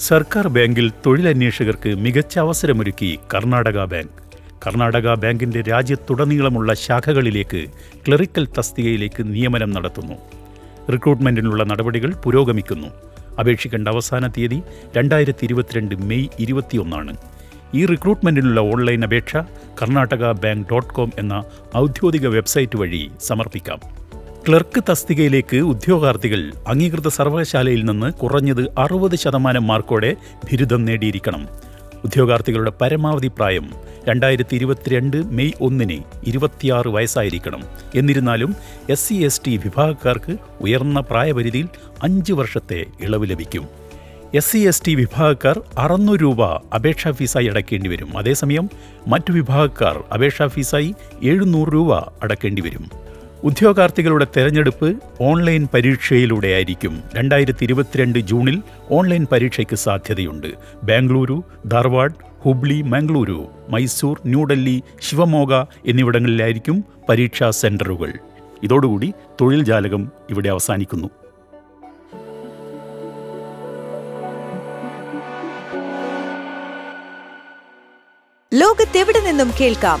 സർക്കാർ ബാങ്കിൽ തൊഴിലന്വേഷകർക്ക് മികച്ച അവസരമൊരുക്കി കർണാടക ബാങ്ക്. കർണാടക ബാങ്കിന്റെ രാജ്യത്തുടനീളമുള്ള ശാഖകളിലേക്ക് ക്ലറിക്കൽ തസ്തികയിലേക്ക് നിയമനം നടത്തുന്നു. റിക്രൂട്ട്മെന്റിനുള്ള നടപടികൾ പുരോഗമിക്കുന്നു. അപേക്ഷിക്കേണ്ട അവസാന തീയതി രണ്ടായിരത്തി ഇരുപത്തിരണ്ട് മെയ് ഇരുപത്തിയൊന്നാണ്. ഈ റിക്രൂട്ട്മെന്റിനുള്ള ഓൺലൈൻ അപേക്ഷ കർണാടക ബാങ്ക് ഡോട്ട് കോം എന്ന ഔദ്യോഗിക വെബ്സൈറ്റ് വഴി സമർപ്പിക്കാം. ക്ലർക്ക് തസ്തികയിലേക്ക് ഉദ്യോഗാർത്ഥികൾ അംഗീകൃത സർവകലാശാലയിൽ നിന്ന് കുറഞ്ഞത് അറുപത് ശതമാനം മാർക്കോടെ ബിരുദം നേടിയിരിക്കണം. ഉദ്യോഗാർത്ഥികളുടെ പരമാവധി പ്രായം രണ്ടായിരത്തി ഇരുപത്തിരണ്ട് മെയ് ഒന്നിന് ഇരുപത്തിയാറ് വയസ്സായിരിക്കണം. എന്നിരുന്നാലും എസ് സി എസ് ടി വിഭാഗക്കാർക്ക് ഉയർന്ന പ്രായപരിധിയിൽ അഞ്ച് വർഷത്തെ ഇളവ് ലഭിക്കും. എസ് സി എസ് ടി വിഭാഗക്കാർ അറുന്നൂറ് രൂപ അപേക്ഷാ ഫീസായി അടയ്ക്കേണ്ടി വരും. അതേസമയം മറ്റു വിഭാഗക്കാർ അപേക്ഷാ ഫീസായി എഴുന്നൂറ് രൂപ അടയ്ക്കേണ്ടി വരും. ഉദ്യോഗാർത്ഥികളുടെ തെരഞ്ഞെടുപ്പ് ഓൺലൈൻ പരീക്ഷയിലൂടെയായിരിക്കും. രണ്ടായിരത്തി ഇരുപത്തിരണ്ട് ജൂണിൽ ഓൺലൈൻ പരീക്ഷയ്ക്ക് സാധ്യതയുണ്ട്. ബാംഗ്ലൂരു ധാർവാഡ് ഹുബ്ലി മംഗളൂരു മൈസൂർ ന്യൂഡൽഹി ശിവമോഗ എന്നിവിടങ്ങളിലായിരിക്കും പരീക്ഷാ സെന്ററുകൾ. ഇതോടുകൂടി തൊഴിൽ ജാലകം ഇവിടെ അവസാനിക്കുന്നു. ലോകത്തെവിടെ നിന്നും കേൾക്കാം?